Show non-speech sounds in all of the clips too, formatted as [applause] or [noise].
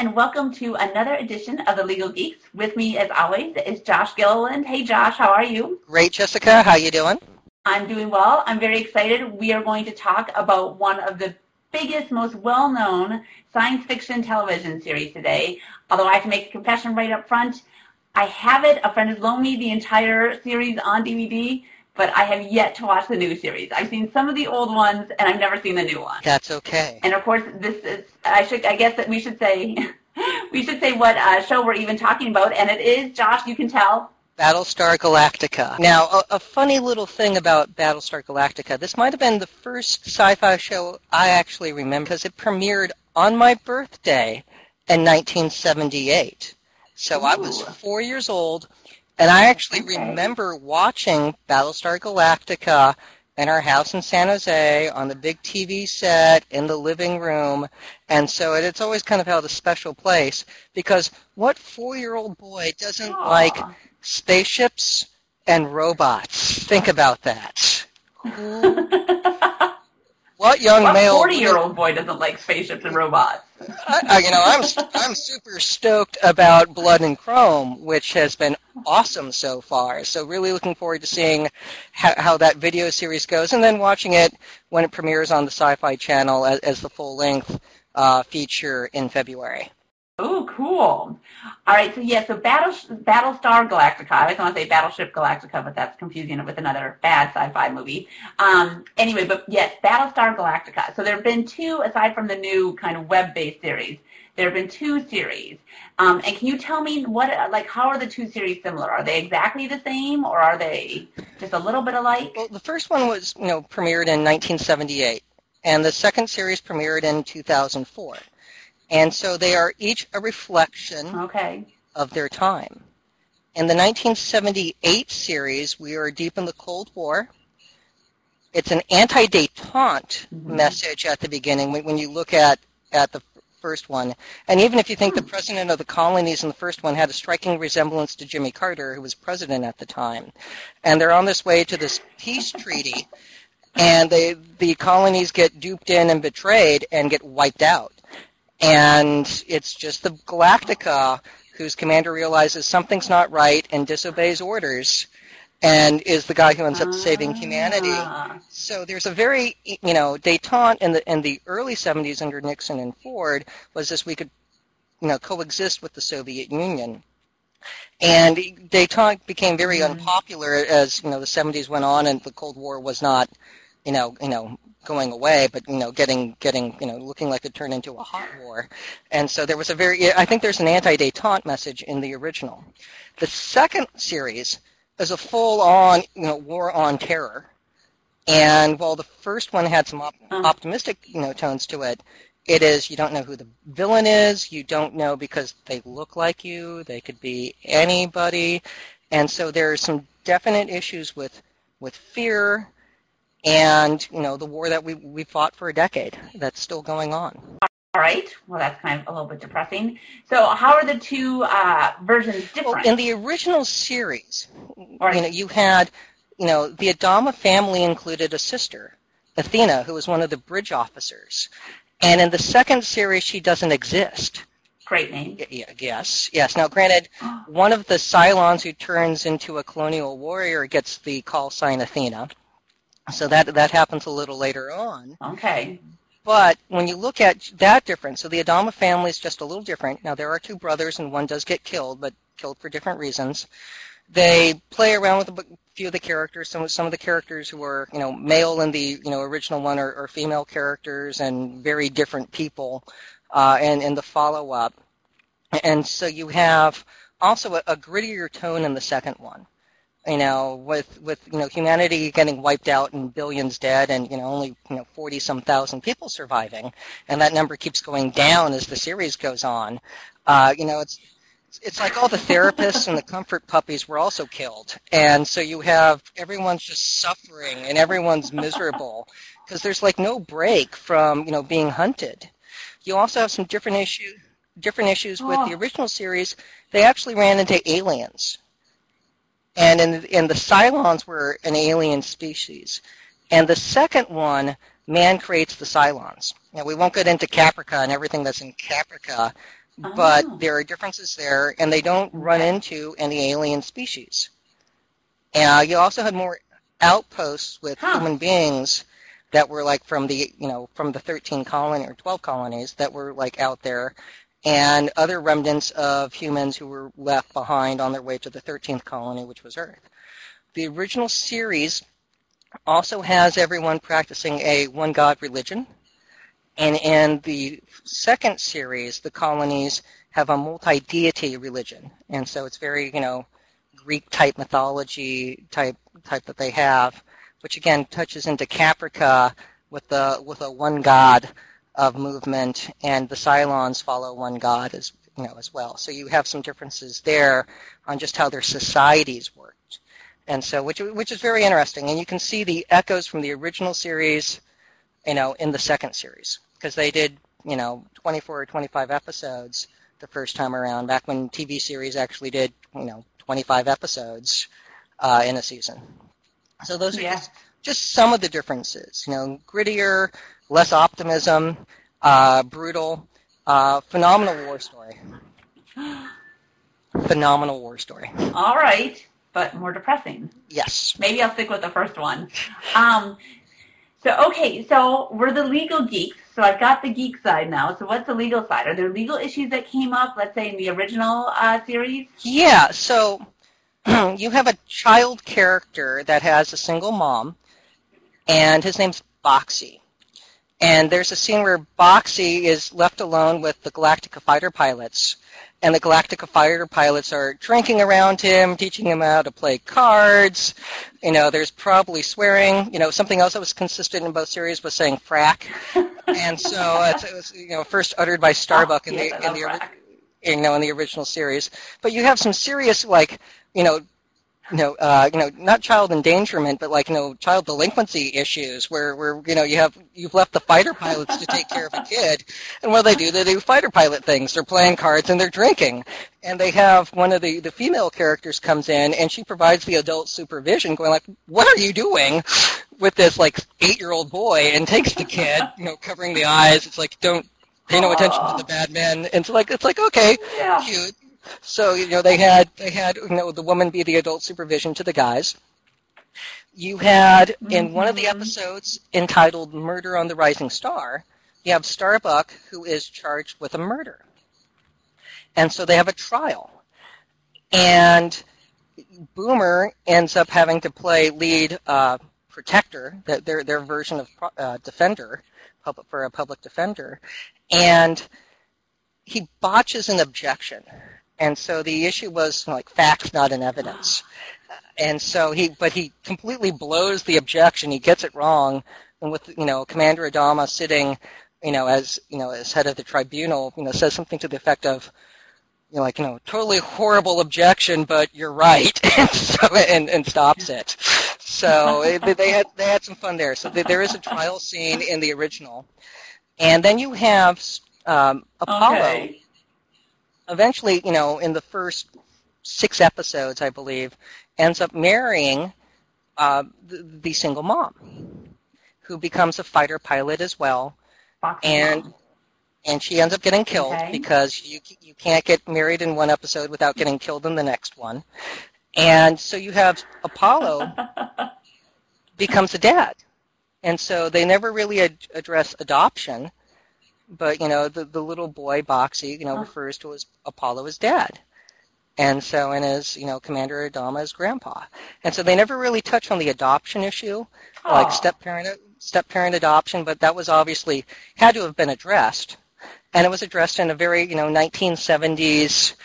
and welcome to another edition of the Legal Geeks. With me, as always, is Josh Gilliland. Hey, Josh, how are you? Great, Jessica. How you doing? I'm doing well. I'm very excited. We are going to talk about one of the biggest, most well-known science fiction television series today. Although I have to make a confession right up front, I have it. A friend has loaned me the entire series on DVD but I have yet to watch the new series. I've seen some of the old ones, and I've never seen the new one. That's okay. And of course, this is I should I guess that we should say [laughs] we should say what uh, show we're even talking about, and it is Josh. You can tell. Battlestar Galactica. Now, a, a, funny little thing about Battlestar Galactica, this might have been the first sci-fi show I actually remember because it premiered on my birthday in 1978. So Ooh. I was four years old, and I actually okay. remember watching Battlestar Galactica in our house in San Jose on the big TV set in the living room. And so it, it's always kind of held a special place because what four-year-old boy doesn't Aww. like spaceships and robots? Think about that. [laughs] what young what male? Forty-year-old boy doesn't like spaceships and robots. I, I, you know, I'm I'm super stoked about Blood and Chrome, which has been awesome so far. So really looking forward to seeing how, how that video series goes, and then watching it when it premieres on the Sci-Fi Channel as, as the full-length uh, feature in February. Oh, cool. All right, so yeah, so Battle, Battlestar Galactica. I always want to say Battleship Galactica, but that's confusing it with another bad sci-fi movie. Um, anyway, but yes, Battlestar Galactica. So there have been two, aside from the new kind of web-based series, there have been two series. Um, and can you tell me what, like, how are the two series similar? Are they exactly the same, or are they just a little bit alike? Well, the first one was, you know, premiered in 1978, and the second series premiered in 2004. And so they are each a reflection okay. of their time. In the 1978 series, we are deep in the Cold War. It's an anti-detente mm-hmm. message at the beginning when, when you look at, at the first one. And even if you think the president of the colonies in the first one had a striking resemblance to Jimmy Carter, who was president at the time. And they're on this way to this peace treaty, and they, the colonies get duped in and betrayed and get wiped out and it's just the Galactica whose commander realizes something's not right and disobeys orders and is the guy who ends up saving humanity. Ah. So there's a very, you know, detente in the in the early 70s under Nixon and Ford was this we could, you know, coexist with the Soviet Union. And detente became very mm. unpopular as you know the 70s went on and the Cold War was not, you know, you know, going away, but you know, getting getting you know, looking like it turned into a hot war. And so there was a very, I think there's an anti-détente message in the original. The second series is a full-on you know war on terror. And while the first one had some op- uh-huh. optimistic you know tones to it, it is you don't know who the villain is. You don't know because they look like you. They could be anybody. And so there are some definite issues with with fear and you know the war that we we fought for a decade that's still going on. All right. Well, that's kind of a little bit depressing. So, how are the two uh, versions different? Well, in the original series, right. you know, you had, you know, the Adama family included a sister, Athena, who was one of the bridge officers, and in the second series, she doesn't exist. Great name. Yes, yes. Now, granted, [gasps] one of the Cylons who turns into a colonial warrior gets the call sign Athena. So that that happens a little later on. Okay. But when you look at that difference, so the Adama family is just a little different. Now there are two brothers, and one does get killed, but killed for different reasons. They play around with a few of the characters. Some some of the characters who were you know male in the you know original one are, are female characters and very different people, uh, and in the follow up. And so you have also a, a grittier tone in the second one you know, with with you know humanity getting wiped out and billions dead, and you know only you know forty some thousand people surviving, and that number keeps going down as the series goes on. Uh, you know, it's it's like all the therapists and the comfort puppies were also killed, and so you have everyone's just suffering and everyone's miserable because there's like no break from you know being hunted. You also have some different issue different issues with the oh. original series. They actually ran into aliens and in in the Cylons were an alien species, and the second one, man creates the Cylons. Now we won't get into Caprica and everything that's in Caprica, but Oh. there are differences there, and they don't run into any alien species. Uh, you also had more outposts with Huh. human beings that were like from the you know from the 13 colony or 12 colonies that were like out there, and other remnants of humans who were left behind on their way to the 13th colony, which was Earth. The original series also has everyone practicing a one god religion. And in the second series, the colonies have a multi-deity religion. And so it's very, you know, Greek type mythology type type that they have, which again touches into Caprica with the with a one god of movement and the Cylons follow one god as you know as well. So you have some differences there on just how their societies worked. And so which which is very interesting and you can see the echoes from the original series you know, in the second series because they did, you know, 24 or 25 episodes the first time around back when TV series actually did, you know, 25 episodes uh, in a season. So those are Yeah. just, just some of the differences, you know, grittier, less optimism, uh, brutal, uh, phenomenal war story. Phenomenal war story. All right, but more depressing. Yes. Maybe I'll stick with the first one. Um, so okay, so we're the legal geeks. So I've got the geek side now. So what's the legal side? Are there legal issues that came up, let's say in the original uh, series? Yeah, so [clears throat] you have a child character that has a single mom, and his name's Boxey. And there's a scene where Boxey is left alone with the Galactica fighter pilots, and the Galactica fighter pilots are drinking around him, teaching him how to play cards. You know, there's probably swearing. You know, something else that was consistent in both series was saying frack. and so it's, it was, you know, first uttered by Starbuck in Oh, yes, the in the you know, in the original series. But you have some serious, like, you know, you know, uh, you know, not child endangerment, but like, you know, child delinquency issues where, where, you know, you have, you've left the fighter pilots to take care of a kid. And what do they do? They do fighter pilot things. They're playing cards and they're drinking. And they have one of the, the female characters comes in and she provides the adult supervision going like, what are you doing with this like eight-year-old boy and takes the kid, you know, covering the eyes. It's like, don't pay no attention to the bad men. And it's like, it's like, okay, Yeah. cute. So you know they had they had you know the woman be the adult supervision to the guys. You had in one of the Mhm. episodes entitled "Murder on the Rising Star," you have Starbuck who is charged with a murder, and so they have a trial, and Boomer ends up having to play lead uh, protector, that their their version of pro- uh, defender, public for a public defender, and he botches an objection. And so the issue was like facts, not an evidence. And so he, but he completely blows the objection. He gets it wrong. And with, you know, Commander Adama sitting, you know, as, you know, as head of the tribunal, you know, says something to the effect of, you know, like, you know, totally horrible objection, but you're right. [laughs] and so, and, and stops it. So it, they had, they had some fun there. So there is a trial scene in the original. And then you have, um, Apollo Okay. Eventually, you know, in the first six episodes, I believe, ends up marrying uh, the, the single mom, who becomes a fighter pilot as well, Boxing and Mom. and she ends up getting killed Okay. because you you can't get married in one episode without getting killed in the next one, and so you have Apollo [laughs] becomes a dad, and so they never really ad- address adoption, but you know the the little boy Boxey you know Oh. refers to as Apollo as dad, and so and as you know Commander Adama as grandpa, and so they never really touch on the adoption issue, like step parent step parent adoption, but that was obviously had to have been addressed, and it was addressed in a very you know 1970s.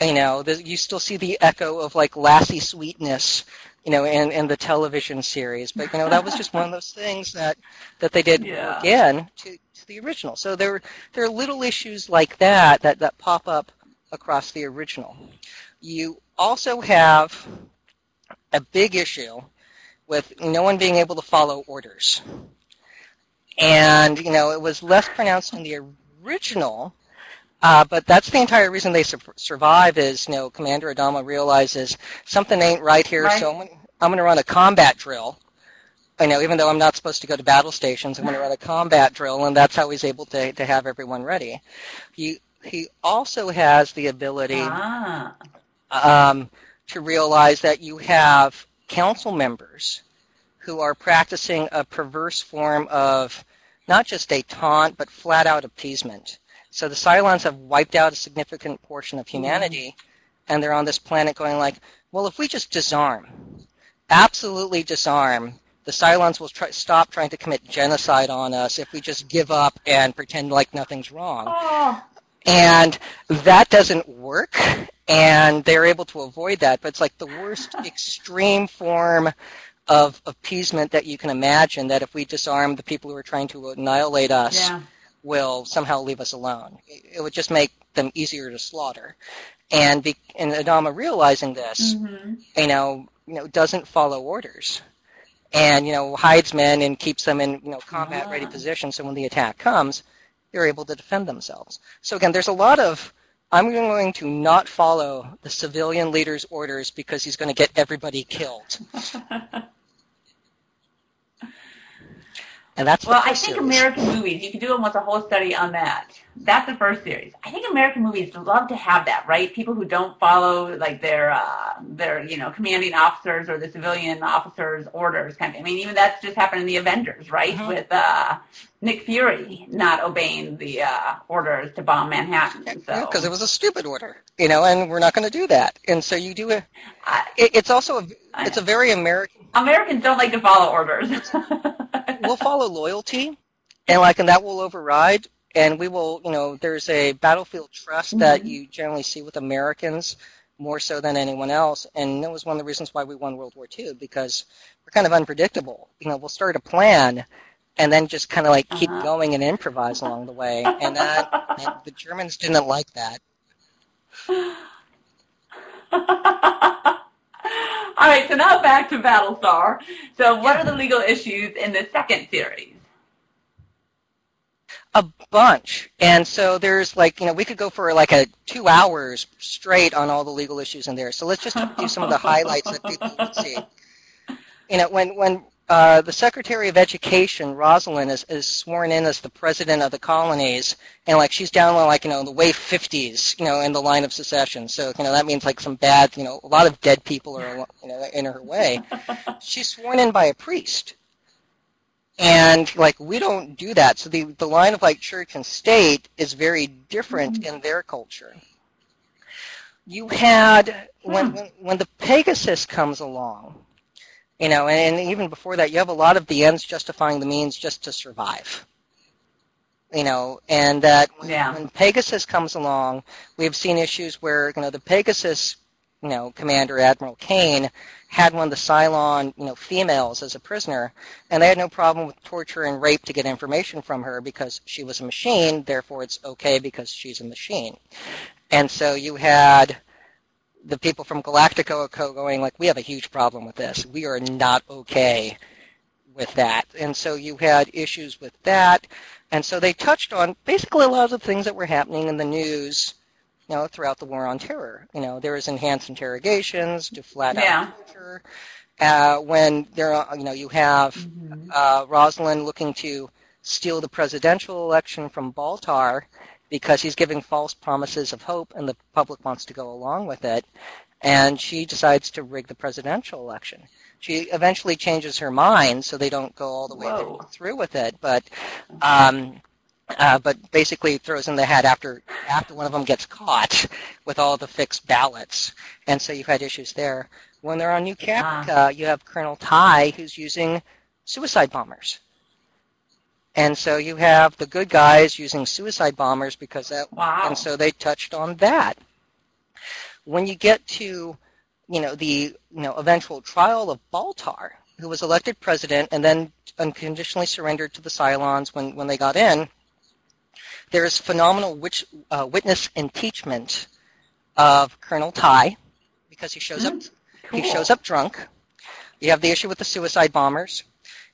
You know, the, you still see the echo of like Lassie sweetness, you know, in, in the television series. But you know, that was just one of those things that that they did [laughs] Yeah. again to, to the original. So there there are little issues like that that that pop up across the original. You also have a big issue with no one being able to follow orders. And, you know, it was less pronounced in the original, uh, but that's the entire reason they su- survive is, you know, Commander Adama realizes something ain't right here, Right. so I'm I'm going to run a combat drill. I know, even though I'm not supposed to go to battle stations, I'm going to run a combat drill, and that's how he's able to, to have everyone ready. You he also has the ability Ah. um, to realize that you have council members who are practicing a perverse form of not just détente, but flat out appeasement. So the Cylons have wiped out a significant portion of humanity, and they're on this planet going like, well, if we just disarm, absolutely disarm, the Cylons will try, stop trying to commit genocide on us if we just give up and pretend like nothing's wrong. Oh. And that doesn't work, and they're able to avoid that. But it's like the worst [laughs] extreme form of appeasement that you can imagine. That if we disarm the people who are trying to annihilate us, Yeah. will somehow leave us alone. It would just make them easier to slaughter. And be, and Adama realizing this, hmm you know, you know, doesn't follow orders, and you know, hides men and keeps them in you know combat ready position. So when the attack comes, they're able to defend themselves. So again, there's a lot of I'm going to not follow the civilian leader's orders because he's going to get everybody killed. [laughs] And that's Well, I think series. American movies, you could do almost a whole study on that. That's the first series. I think American movies love to have that, right? People who don't follow like their uh, their you know commanding officers or the civilian officers' orders, kind of. I mean, even that's just happened in the Avengers, right? Mhm. With uh, Nick Fury not obeying the uh, orders to bomb Manhattan. So because it was a stupid order, you know, and we're not going to do that. And so you do it. It it's also a, I- it's a very American. Americans don't like to follow orders. [laughs] We'll follow loyalty, and like, and that will override. And we will, you know, there's a battlefield trust that Mhm. you generally see with Americans more so than anyone else. And that was one of the reasons why we won World War II because we're kind of unpredictable. You know, we'll start a plan and then just kind of like keep Uh-huh. going and improvise along the way. And that and the Germans didn't like that. [laughs] [laughs] All right, so now back to Battlestar. So what are the legal issues in the second series? A bunch. And so there's like, you know, we could go for like a two hours straight on all the legal issues in there. So let's just do some of the highlights that people can see. [laughs] You know, when, when uh, the Secretary of Education, Roslin, is, is sworn in as the president of the colonies, and like she's down on like, you know, the way 50s, you know, in the line of secession. So, you know, that means like some bad, you know, a lot of dead people are, you know, in her way. [laughs] She's sworn in by a priest and like we don't do that so the the line of like church and state is very different in their culture you had when, Hmm. when when the pegasus comes along you know and, and even before that you have a lot of the ends justifying the means just to survive you know and that when, Yeah. when pegasus comes along we've seen issues where you know the pegasus you know commander admiral Cain had one of the Cylon, you know, females as a prisoner, and they had no problem with torture and rape to get information from her because she was a machine. Therefore, it's okay because she's a machine. And so you had the people from Galactica going like, "We have a huge problem with this. We are not okay with that." And so you had issues with that, and so they touched on basically a lot of the things that were happening in the news you know, throughout the war on terror. You know, there was enhanced interrogations to flat out Yeah. torture. Uh, when there, are, you know, you have Mm-hmm. uh, Roslin looking to steal the presidential election from Baltar because he's giving false promises of hope, and the public wants to go along with it. And she decides to rig the presidential election. She eventually changes her mind, so they don't go all the way Whoa. through with it. But um, uh, but basically throws in the hat after after one of them gets caught with all the fixed ballots, and so you've had issues there. When they're on New Caprica, you have Colonel Tigh who's using suicide bombers, and so you have the good guys using suicide bombers because that, Wow. and so they touched on that. When you get to, you know, the you know eventual trial of Baltar, who was elected president and then unconditionally surrendered to the Cylons when when they got in there's phenomenal witch, uh, witness impeachment of Colonel Tigh because he shows up he shows up drunk. You have the issue with the suicide bombers.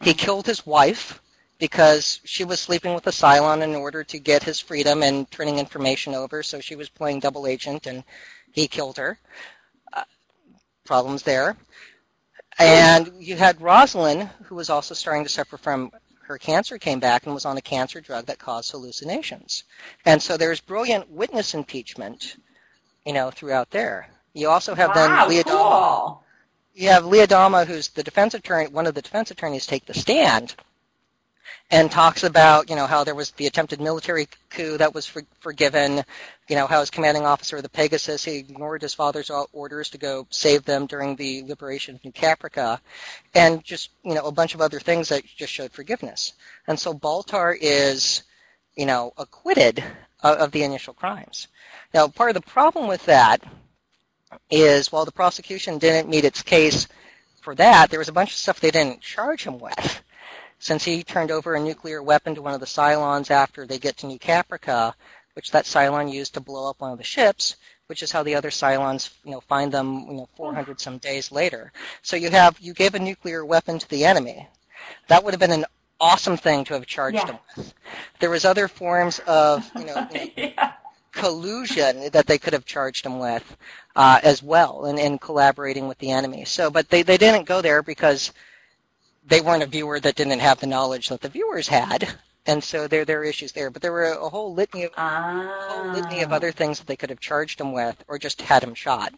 He killed his wife because she was sleeping with a Cylon in order to get his freedom and turning information over. So she was playing double agent, and he killed her. Uh, problems there. And you had Roslin, who was also starting to suffer from her cancer came back and was on a cancer drug that caused hallucinations. And so there's brilliant witness impeachment, you know, throughout there. You also have wow, then Lee Adama. Cool. You have Lee Adama, who's the defense attorney, one of the defense attorneys, take the stand and talks about you know how there was the attempted military coup that was for, forgiven, you know how his commanding officer of the Pegasus he ignored his father's orders to go save them during the liberation of New Caprica, and just you know a bunch of other things that just showed forgiveness. And so Baltar is you know acquitted of, of the initial crimes. Now part of the problem with that is while the prosecution didn't meet its case for that, there was a bunch of stuff they didn't charge him with since he turned over a nuclear weapon to one of the Cylons after they get to New Caprica, which that Cylon used to blow up one of the ships, which is how the other Cylons, you know, find them, you know, 400 some days later. So you have you gave a nuclear weapon to the enemy. That would have been an awesome thing to have charged yeah. them with. There was other forms of, [laughs] [laughs] you know, yeah. collusion that they could have charged him with uh, as well, in, in collaborating with the enemy. So, but they, they didn't go there because they weren't a viewer that didn't have the knowledge that the viewers had, and so there there are issues there. But there were a whole litany of ah. whole litany of other things that they could have charged him with, or just had him shot.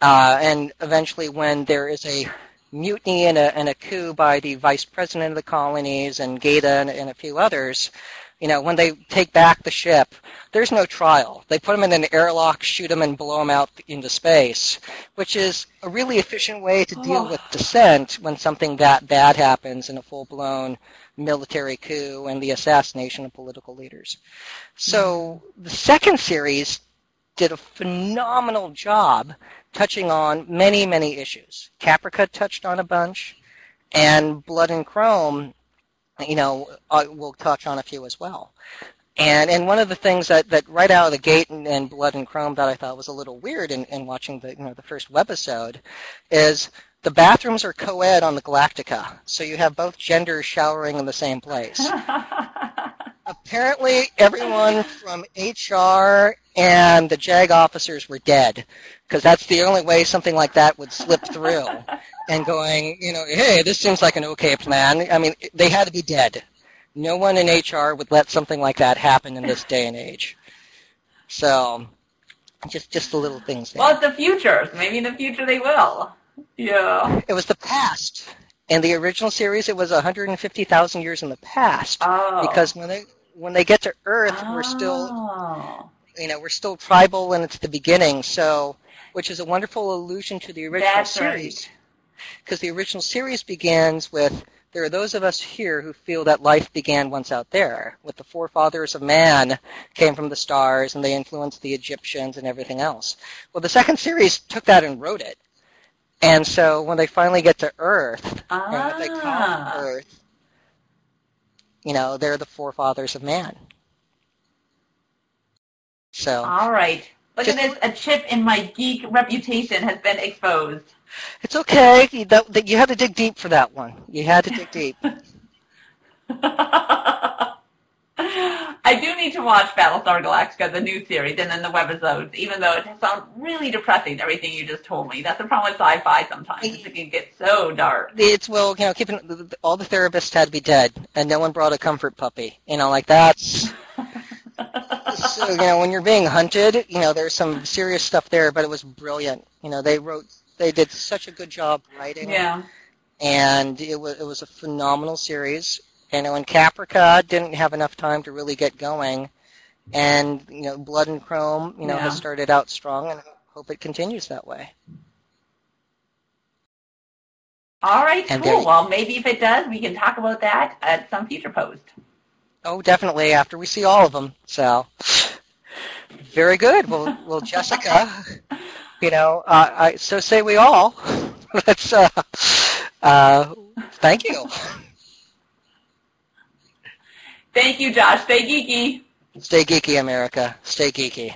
Uh, and eventually, when there is a mutiny and a, and a coup by the vice president of the colonies and Gaeta and, and a few others, you know, when they take back the ship, there's no trial. They put them in an airlock, shoot them, and blow them out into space, which is a really efficient way to deal Oh. with dissent when something that bad happens in a full-blown military coup and the assassination of political leaders. So the second series did a phenomenal job touching on many, many issues. Caprica touched on a bunch, and Blood and Chrome you know, uh, we'll touch on a few as well. And and one of the things that, that right out of the gate in, in Blood and Chrome that I thought was a little weird in, in watching the you know the first webisode is the bathrooms are co-ed on the Galactica, so you have both genders showering in the same place. [laughs] Apparently, everyone from HR and the JAG officers were dead, because that's the only way something like that would slip through. And going, you know, hey, this seems like an okay plan. I mean, they had to be dead. No one in HR would let something like that happen in this day and age. So, just just the little things there. well, it's the future. Maybe in the future they will. Yeah. It was the past. In the original series, it was 150,000 years in the past. Oh. Because when they when they get to Earth, we're still Oh. you know we're still tribal and it's the beginning. So, which is a wonderful allusion to the original That's series. Because the original series begins with there are those of us here who feel that life began once out there, with the forefathers of man came from the stars and they influenced the Egyptians and everything else. Well, the second series took that and wrote it. And so when they finally get to Earth, and what they call Ah. Earth, you know, they're the forefathers of man. So All right. Look at this. A chip in my geek reputation has been exposed. it's okay. You, that, that- you had to dig deep for that one. You had to dig deep. [laughs] I do need to watch Battlestar Galactica, the new series, and then the webisodes, even though it sounds really depressing, everything you just told me. That's the problem with sci-fi sometimes. It can get so dark. It's well, you know, keeping all the therapists had to be dead, and no one brought a comfort puppy. You know, like that's. [laughs] so you know, when you're being hunted, you know, there's some serious stuff there, but it was brilliant. You know, they wrote, they did such a good job writing. Yeah. and it was it was a phenomenal series. You know, and Caprica didn't have enough time to really get going, and you know, Blood and Chrome, you know, Yeah. has started out strong, and I hope it continues that way. All right, And cool. Well, maybe if it does, we can talk about that at some future post. Oh, definitely after we see all of them. So, very good. Well, well, Jessica, you know, uh, I, so say we all. [laughs] Let's. Uh, uh, thank you. Thank you, Josh. Stay geeky. Stay geeky, America. Stay geeky.